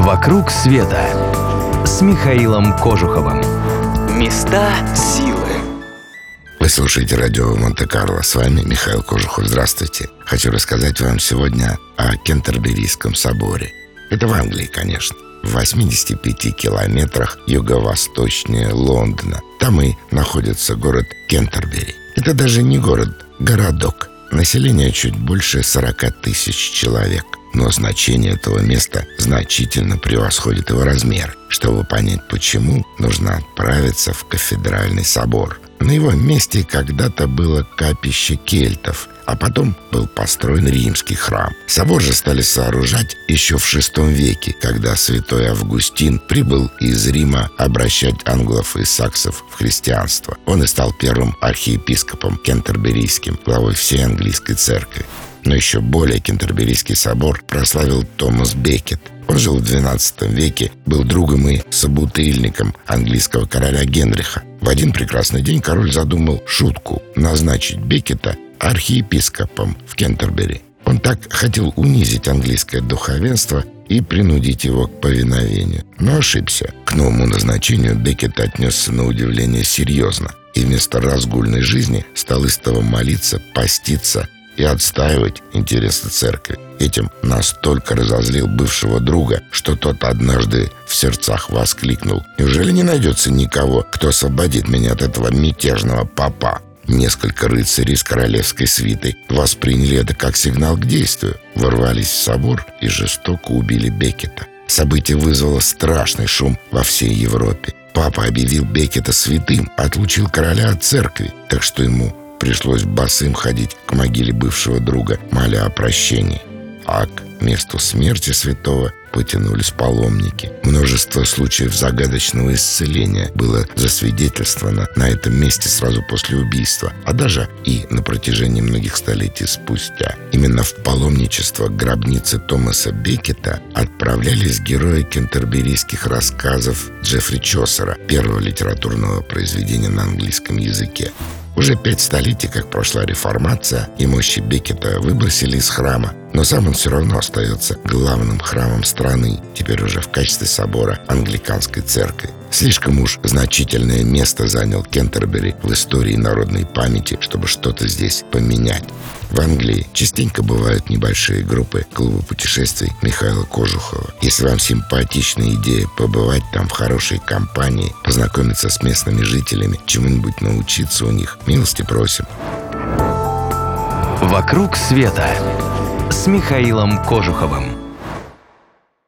«Вокруг света» с Михаилом Кожуховым. Места силы. Вы слушаете радио Монте-Карло. С вами Михаил Кожухов. Здравствуйте. Хочу рассказать вам сегодня о Кентерберийском соборе. Это в Англии, конечно. В 85 километрах юго-восточнее Лондона. Там и находится город Кентербери. Это даже не город, городок. Население чуть больше 40 тысяч человек. Но значение этого места значительно превосходит его размер. Чтобы понять почему, нужно отправиться в кафедральный собор. На его месте когда-то было капище кельтов, а потом был построен римский храм. Собор же стали сооружать еще в VI веке, когда святой Августин прибыл из Рима обращать англов и саксов в христианство. Он и стал первым архиепископом кентерберийским, главой всей английской церкви. Но еще более Кентерберийский собор прославил Томас Бекет. Он жил в XII веке, был другом и собутыльником английского короля Генриха. В один прекрасный день король задумал шутку – назначить Бекета архиепископом в Кентербери. Он так хотел унизить английское духовенство и принудить его к повиновению. Но ошибся. К новому назначению Бекет отнесся на удивление серьезно и вместо разгульной жизни стал истово молиться, поститься – и отстаивать интересы церкви. Этим настолько разозлил бывшего друга, что тот однажды в сердцах воскликнул. «Неужели не найдется никого, кто освободит меня от этого мятежного папа?» Несколько рыцарей с королевской свитой восприняли это как сигнал к действию, ворвались в собор и жестоко убили Бекета. Событие вызвало страшный шум во всей Европе. Папа объявил Бекета святым, отлучил короля от церкви, так что ему Пришлось босым ходить к могиле бывшего друга, моля о прощении. А к месту смерти святого потянулись паломники. Множество случаев загадочного исцеления было засвидетельствовано на этом месте сразу после убийства, а даже и на протяжении многих столетий спустя. Именно в паломничество к гробнице Томаса Бекета отправлялись герои кентерберийских рассказов Джеффри Чосера, первого литературного произведения на английском языке. Уже пять столетий, как прошла реформация, и мощи Бекета выбросили из храма, но сам он все равно остается главным храмом страны, теперь уже в качестве собора англиканской церкви. Слишком уж значительное место занял Кентербери в истории народной памяти, чтобы что-то здесь поменять. В Англии частенько бывают небольшие группы клуба путешествий Михаила Кожухова. Если вам симпатична идея побывать там в хорошей компании, познакомиться с местными жителями, чему-нибудь научиться у них, милости просим. «Вокруг света» с Михаилом Кожуховым.